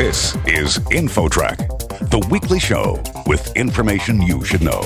This is InfoTrack, the weekly show with information you should know.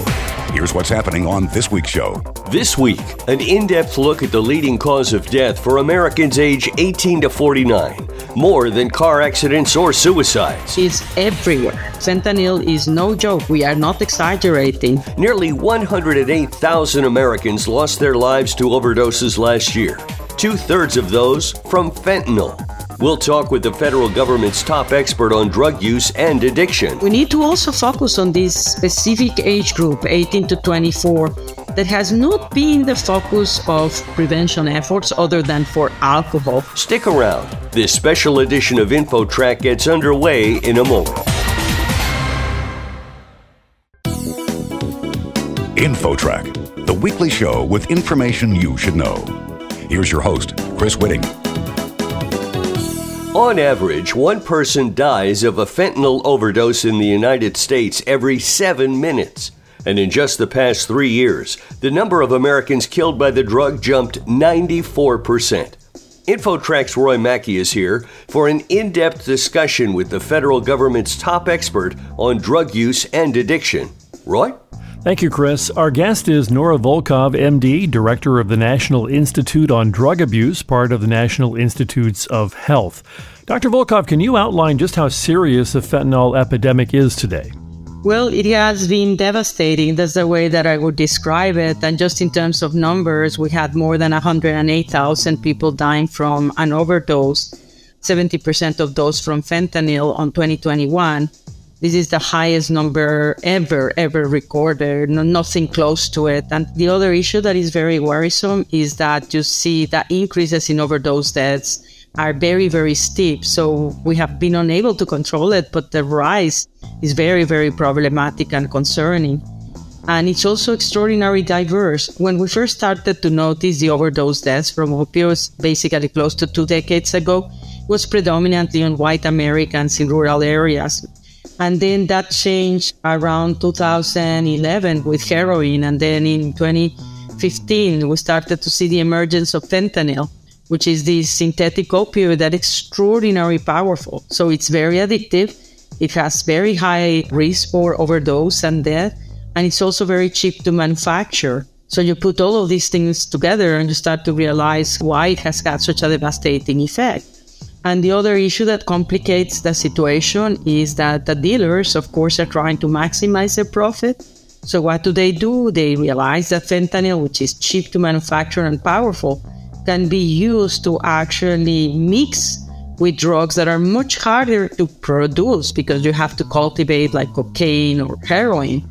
Here's what's happening on this week's show. This week, an in depth look at the leading cause of death for Americans age 18 to 49, more than car accidents or suicides. It's everywhere. Fentanyl is no joke. We are not exaggerating. Nearly 108,000 Americans lost their lives to overdoses last year, two thirds of those from fentanyl. We'll talk with the federal government's top expert on drug use and addiction. We need to also focus on this specific age group, 18 to 24, that has not been the focus of prevention efforts other than for alcohol. Stick around. This special edition of InfoTrack gets underway in a moment. InfoTrack, the weekly show with information you should know. Here's your host, Chris Whitting. On average, one person dies of a fentanyl overdose in the United States every seven minutes. And in just the past three years, the number of Americans killed by the drug jumped 94%. InfoTrack's Roy Mackey is here for an in depth discussion with the federal government's top expert on drug use and addiction. Roy? Thank you, Chris. Our guest is Nora Volkow, MD, Director of the National Institute on Drug Abuse, part of the National Institutes of Health. Dr. Volkow, can you outline just how serious the fentanyl epidemic is today? Well, it has been devastating. That's the way that I would describe it. And just in terms of numbers, we had more than 108,000 people dying from an overdose, 70% of those from fentanyl on 2021. This is the highest number ever, ever recorded, no, nothing close to it. And the other issue that is very worrisome is that you see that increases in overdose deaths are very, very steep. So we have been unable to control it, but the rise is very, very problematic and concerning. And it's also extraordinarily diverse. When we first started to notice the overdose deaths from opioids, basically close to two decades ago, was predominantly on white Americans in rural areas. And then that changed around 2011 with heroin. And then in 2015, we started to see the emergence of fentanyl, which is this synthetic opioid that is extraordinarily powerful. So it's very addictive. It has very high risk for overdose and death. And it's also very cheap to manufacture. So you put all of these things together and you start to realize why it has got such a devastating effect. And the other issue that complicates the situation is that the dealers, of course, are trying to maximize their profit. So what do they do? They realize that fentanyl, which is cheap to manufacture and powerful, can be used to actually mix with drugs that are much harder to produce because you have to cultivate like cocaine or heroin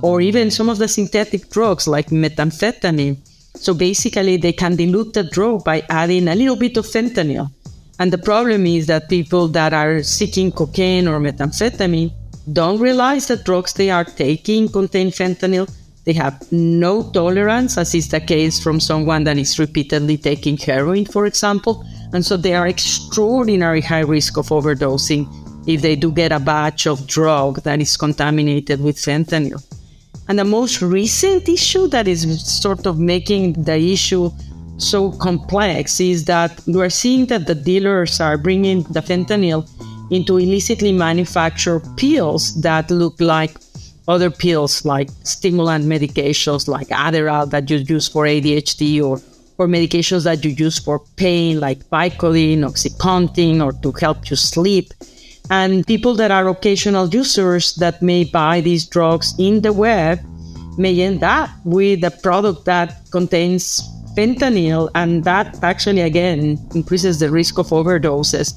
or even some of the synthetic drugs like methamphetamine. So basically they can dilute the drug by adding a little bit of fentanyl. And the problem is that people that are seeking cocaine or methamphetamine don't realize that drugs they are taking contain fentanyl. They have no tolerance, as is the case from someone that is repeatedly taking heroin, for example. And so they are extraordinary high risk of overdosing if they do get a batch of drug that is contaminated with fentanyl. And the most recent issue that is sort of making the issue so complex is that we're seeing that the dealers are bringing the fentanyl into illicitly manufactured pills that look like other pills like stimulant medications like Adderall that you use for ADHD or or medications that you use for pain like Vicodin, Oxycontin or to help you sleep. And people that are occasional users that may buy these drugs in the web may end up with a product that contains fentanyl, and that actually, again, increases the risk of overdoses.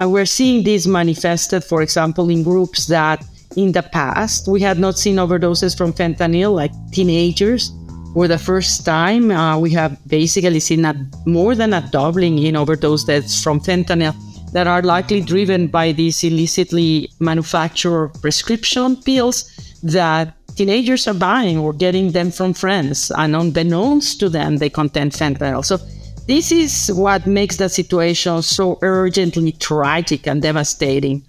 And we're seeing this manifested, for example, in groups that in the past we had not seen overdoses from fentanyl, like teenagers. For the first time, uh, we have basically seen a, more than a doubling in overdose deaths from fentanyl that are likely driven by these illicitly manufactured prescription pills that teenagers are buying or getting them from friends, and unbeknownst to them, they contain fentanyl. So, this is what makes the situation so urgently tragic and devastating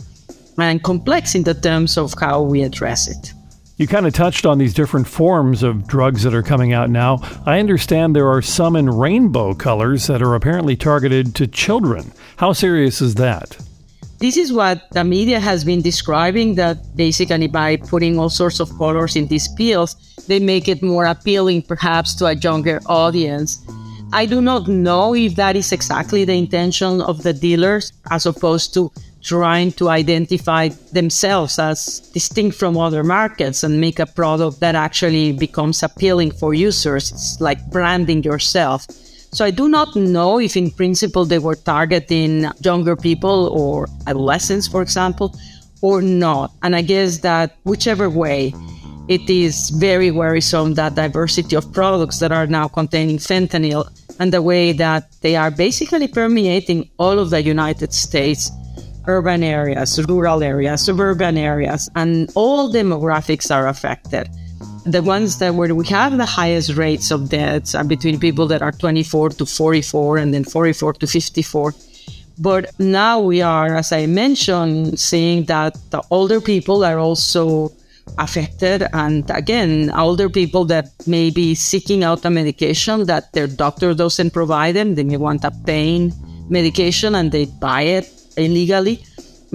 and complex in the terms of how we address it. You kind of touched on these different forms of drugs that are coming out now. I understand there are some in rainbow colors that are apparently targeted to children. How serious is that? This is what the media has been describing that basically by putting all sorts of colors in these pills, they make it more appealing perhaps to a younger audience. I do not know if that is exactly the intention of the dealers as opposed to trying to identify themselves as distinct from other markets and make a product that actually becomes appealing for users. It's like branding yourself. So I do not know if, in principle, they were targeting younger people or adolescents, for example, or not. And I guess that whichever way, it is very worrisome that diversity of products that are now containing fentanyl and the way that they are basically permeating all of the United States urban areas, rural areas, suburban areas, and all demographics are affected. The ones that where we have the highest rates of deaths are between people that are 24 to 44 and then 44 to 54. But now we are, as I mentioned, seeing that the older people are also affected. And again, older people that may be seeking out a medication that their doctor doesn't provide them, they may want a pain medication and they buy it illegally,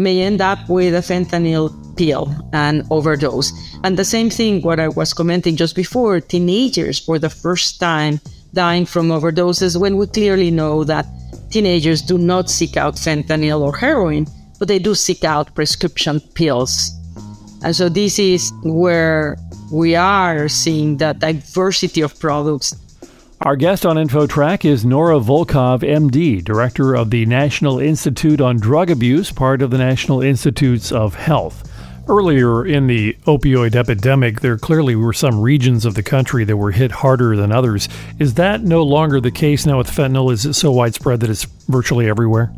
may end up with a fentanyl pill and overdose. And the same thing, what I was commenting just before, teenagers for the first time dying from overdoses when we clearly know that teenagers do not seek out fentanyl or heroin, but they do seek out prescription pills. And so this is where we are seeing that diversity of products our guest on InfoTrack is Nora Volkow, MD, Director of the National Institute on Drug Abuse, part of the National Institutes of Health. Earlier in the opioid epidemic, there clearly were some regions of the country that were hit harder than others. Is that no longer the case now with fentanyl? Is it so widespread that it's virtually everywhere?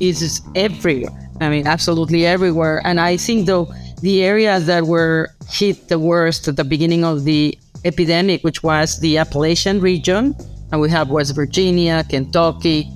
It's everywhere. I mean, absolutely everywhere. And I think, though, the areas that were hit the worst at the beginning of the epidemic, which was the Appalachian region, and we have West Virginia, Kentucky,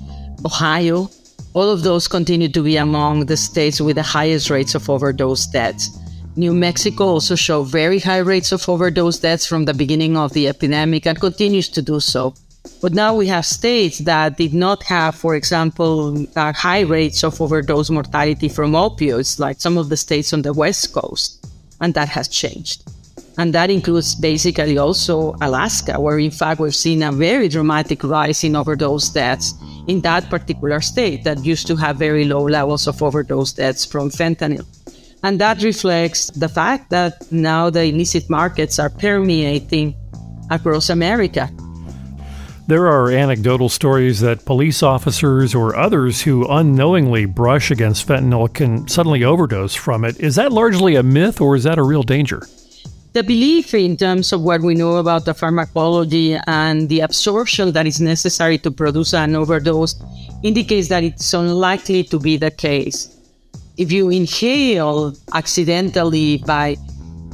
Ohio, all of those continue to be among the states with the highest rates of overdose deaths. New Mexico also showed very high rates of overdose deaths from the beginning of the epidemic and continues to do so. But now we have states that did not have, for example, high rates of overdose mortality from opioids, like some of the states on the West Coast, and that has changed. And that includes basically also Alaska, where in fact we've seen a very dramatic rise in overdose deaths in that particular state that used to have very low levels of overdose deaths from fentanyl. And that reflects the fact that now the illicit markets are permeating across America. There are anecdotal stories that police officers or others who unknowingly brush against fentanyl can suddenly overdose from it. Is that largely a myth or is that a real danger? The belief in terms of what we know about the pharmacology and the absorption that is necessary to produce an overdose indicates that it's unlikely to be the case. If you inhale accidentally by,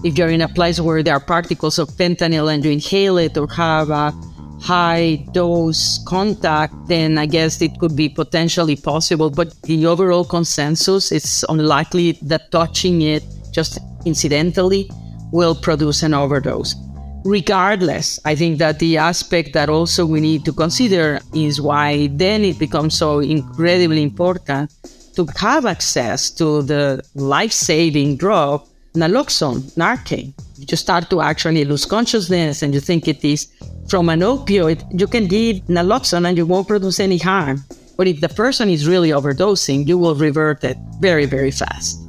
if you're in a place where there are particles of fentanyl and you inhale it or have a high dose contact, then I guess it could be potentially possible. But the overall consensus is unlikely that touching it just incidentally will produce an overdose. Regardless, I think that the aspect that also we need to consider is why then it becomes so incredibly important to have access to the life saving drug naloxone, Narcan. You start to actually lose consciousness and you think it is from an opioid, you can give naloxone and you won't produce any harm. But if the person is really overdosing, you will revert it very, very fast.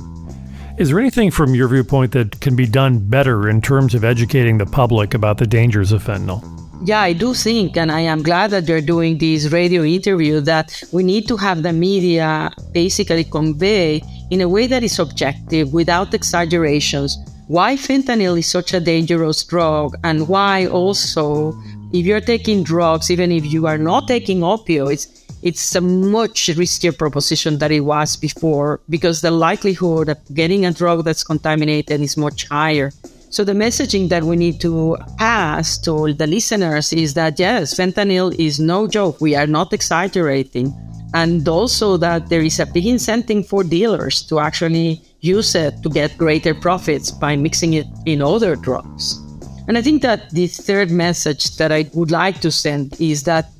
Is there anything from your viewpoint that can be done better in terms of educating the public about the dangers of fentanyl? Yeah, I do think, and I am glad that they're doing this radio interview, that we need to have the media basically convey in a way that is objective without exaggerations why fentanyl is such a dangerous drug and why also if you're taking drugs, even if you are not taking opioids, it's a much riskier proposition than it was before because the likelihood of getting a drug that's contaminated is much higher. So the messaging that we need to pass to the listeners is that yes, fentanyl is no joke. We are not exaggerating. And also that there is a big incentive for dealers to actually use it to get greater profits by mixing it in other drugs. And I think that the third message that I would like to send is that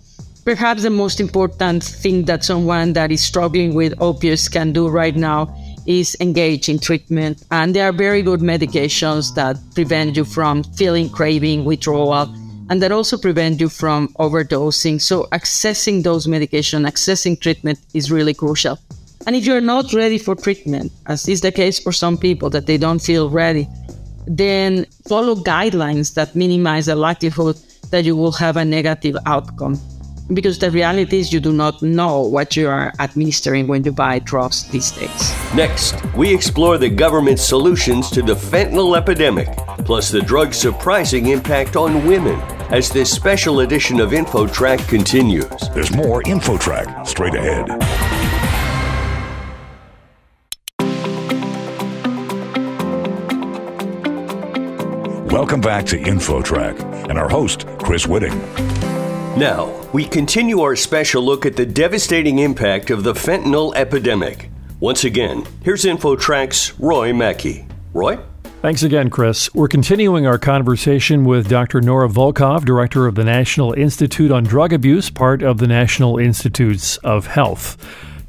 perhaps the most important thing that someone that is struggling with opioids can do right now is engage in treatment. And there are very good medications that prevent you from feeling craving, withdrawal, and that also prevent you from overdosing. So accessing those medication, accessing treatment is really crucial. And if you're not ready for treatment, as is the case for some people that they don't feel ready, then follow guidelines that minimize the likelihood that you will have a negative outcome because the reality is you do not know what you are administering when you buy drugs these days. Next, we explore the government's solutions to the fentanyl epidemic, plus the drug's surprising impact on women as this special edition of InfoTrack continues. There's more InfoTrack straight ahead. Welcome back to InfoTrack and our host, Chris Whitting. Now, we continue our special look at the devastating impact of the fentanyl epidemic. Once again, here's InfoTrack's Roy Mackey. Roy? Thanks again, Chris. We're continuing our conversation with Dr. Nora Volkow, Director of the National Institute on Drug Abuse, part of the National Institutes of Health.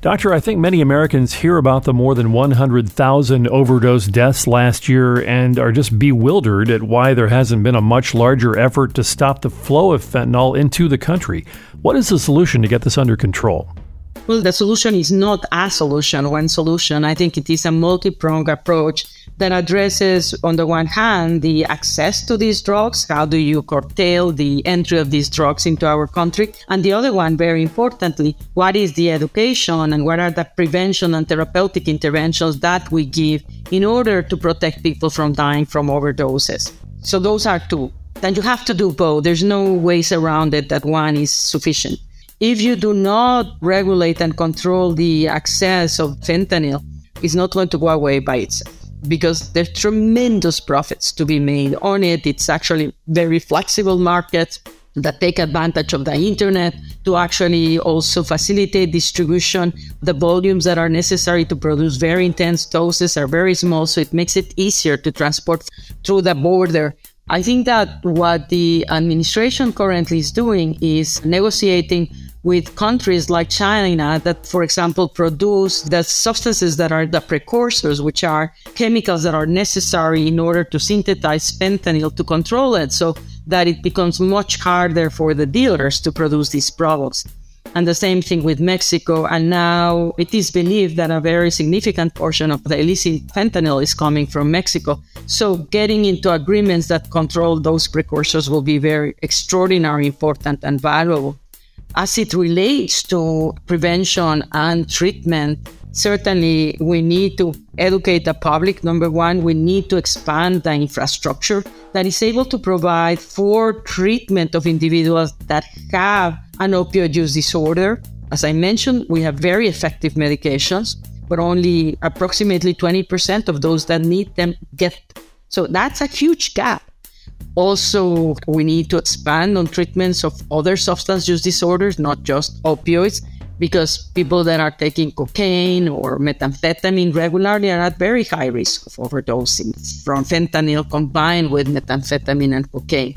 Doctor, I think many Americans hear about the more than 100,000 overdose deaths last year and are just bewildered at why there hasn't been a much larger effort to stop the flow of fentanyl into the country. What is the solution to get this under control? Well, the solution is not a solution, one solution. I think it is a multi pronged approach that addresses, on the one hand, the access to these drugs. How do you curtail the entry of these drugs into our country? And the other one, very importantly, what is the education and what are the prevention and therapeutic interventions that we give in order to protect people from dying from overdoses? So those are two. Then you have to do both. There's no ways around it that one is sufficient. If you do not regulate and control the access of fentanyl, it's not going to go away by itself because there's tremendous profits to be made on it. It's actually very flexible market that take advantage of the internet to actually also facilitate distribution. The volumes that are necessary to produce very intense doses are very small, so it makes it easier to transport through the border I think that what the administration currently is doing is negotiating with countries like China that, for example, produce the substances that are the precursors, which are chemicals that are necessary in order to synthesize fentanyl to control it so that it becomes much harder for the dealers to produce these products and the same thing with Mexico. And now it is believed that a very significant portion of the illicit fentanyl is coming from Mexico. So getting into agreements that control those precursors will be very extraordinary, important, and valuable. As it relates to prevention and treatment, certainly we need to educate the public. Number one, we need to expand the infrastructure that is able to provide for treatment of individuals that have an opioid use disorder. As I mentioned, we have very effective medications, but only approximately 20% of those that need them get. So that's a huge gap. Also, we need to expand on treatments of other substance use disorders, not just opioids, because people that are taking cocaine or methamphetamine regularly are at very high risk of overdosing from fentanyl combined with methamphetamine and cocaine.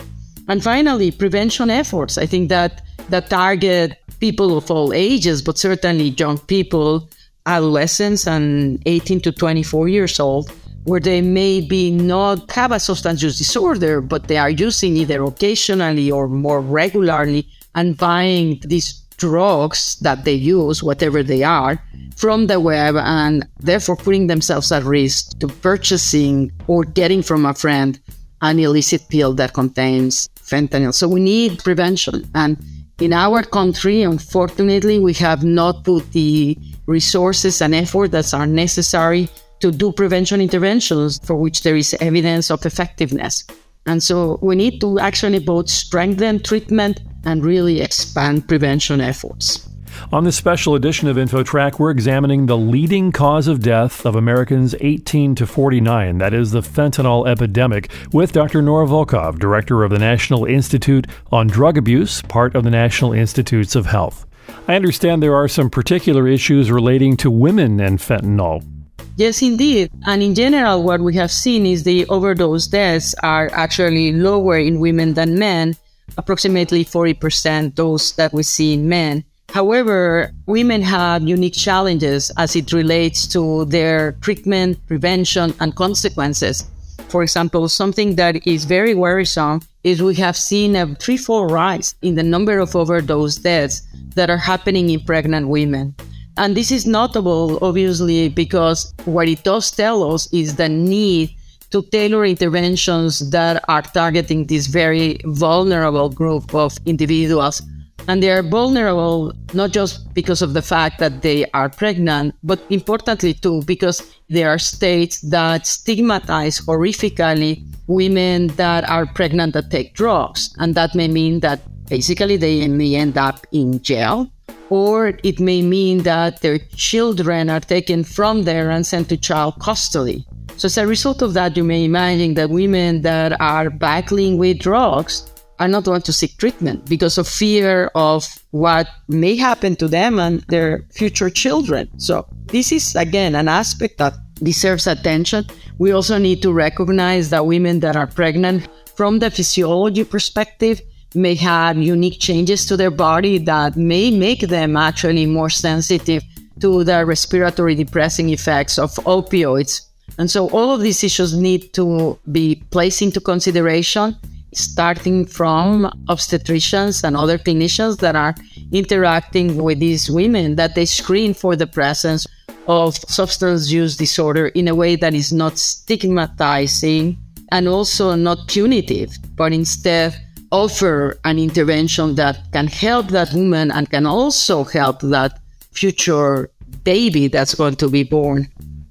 And finally, prevention efforts. I think that that target people of all ages, but certainly young people, adolescents, and 18 to 24 years old, where they maybe not have a substance use disorder, but they are using either occasionally or more regularly and buying these drugs that they use, whatever they are, from the web and therefore putting themselves at risk to purchasing or getting from a friend an illicit pill that contains fentanyl. So we need prevention. And in our country, unfortunately, we have not put the resources and effort that are necessary to do prevention interventions for which there is evidence of effectiveness. And so we need to actually both strengthen treatment and really expand prevention efforts. On this special edition of InfoTrack, we're examining the leading cause of death of Americans 18 to 49, that is the fentanyl epidemic, with Dr. Nora Volkow, Director of the National Institute on Drug Abuse, part of the National Institutes of Health. I understand there are some particular issues relating to women and fentanyl. Yes, indeed. And in general, what we have seen is the overdose deaths are actually lower in women than men approximately 40% those that we see in men. However, women have unique challenges as it relates to their treatment, prevention, and consequences. For example, something that is very worrisome is we have seen a threefold rise in the number of overdose deaths that are happening in pregnant women. And this is notable, obviously, because what it does tell us is the need to tailor interventions that are targeting this very vulnerable group of individuals and they are vulnerable not just because of the fact that they are pregnant, but importantly too, because there are states that stigmatize horrifically women that are pregnant that take drugs. And that may mean that basically they may end up in jail, or it may mean that their children are taken from there and sent to child custody. So, as a result of that, you may imagine that women that are battling with drugs are not going to seek treatment because of fear of what may happen to them and their future children. So, this is again an aspect that deserves attention. We also need to recognize that women that are pregnant, from the physiology perspective, may have unique changes to their body that may make them actually more sensitive to the respiratory depressing effects of opioids. And so all of these issues need to be placed into consideration starting from obstetricians and other clinicians that are interacting with these women that they screen for the presence of substance use disorder in a way that is not stigmatizing and also not punitive, but instead offer an intervention that can help that woman and can also help that future baby that's going to be born.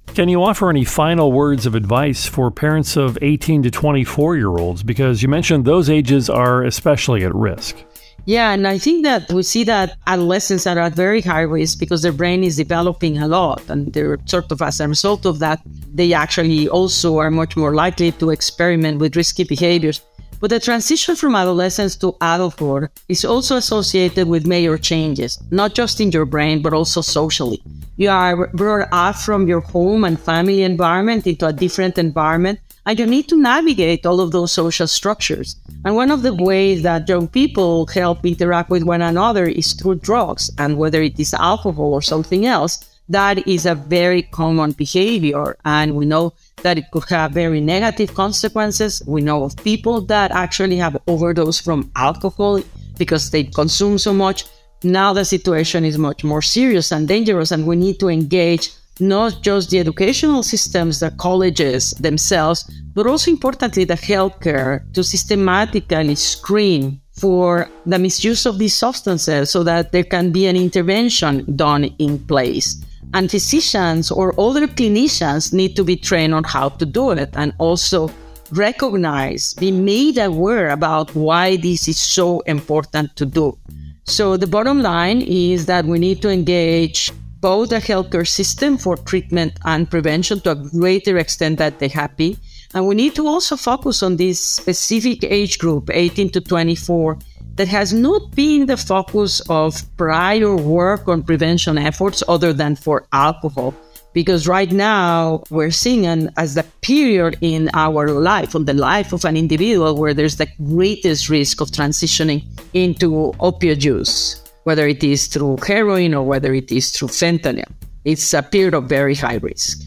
Can you offer any final words of advice for parents of 18 to 24 year olds? Because you mentioned those ages are especially at risk. Yeah, and I think that we see that adolescents are at very high risk because their brain is developing a lot. And they're sort of as a result of that, they actually also are much more likely to experiment with risky behaviors. But the transition from adolescence to adulthood is also associated with major changes, not just in your brain, but also socially. You are brought up from your home and family environment into a different environment, and you need to navigate all of those social structures. And one of the ways that young people help interact with one another is through drugs, and whether it is alcohol or something else, that is a very common behavior. And we know that it could have very negative consequences. We know of people that actually have overdosed from alcohol because they consume so much. Now the situation is much more serious and dangerous, and we need to engage not just the educational systems, the colleges themselves, but also importantly the healthcare to systematically screen for the misuse of these substances so that there can be an intervention done in place. And physicians or other clinicians need to be trained on how to do it and also recognize, be made aware about why this is so important to do. So the bottom line is that we need to engage both the healthcare system for treatment and prevention to a greater extent that they been. And we need to also focus on this specific age group, 18 to 24, that has not been the focus of prior work on prevention efforts other than for alcohol. Because right now we're seeing an, as the period in our life, on the life of an individual, where there's the greatest risk of transitioning into opioid use, whether it is through heroin or whether it is through fentanyl. It's a period of very high risk.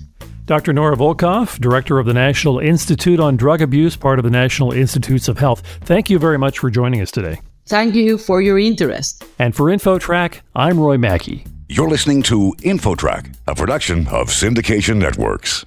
Dr. Nora Volkow, Director of the National Institute on Drug Abuse, part of the National Institutes of Health. Thank you very much for joining us today. Thank you for your interest. And for InfoTrack, I'm Roy Mackey. You're listening to InfoTrack, a production of Syndication Networks.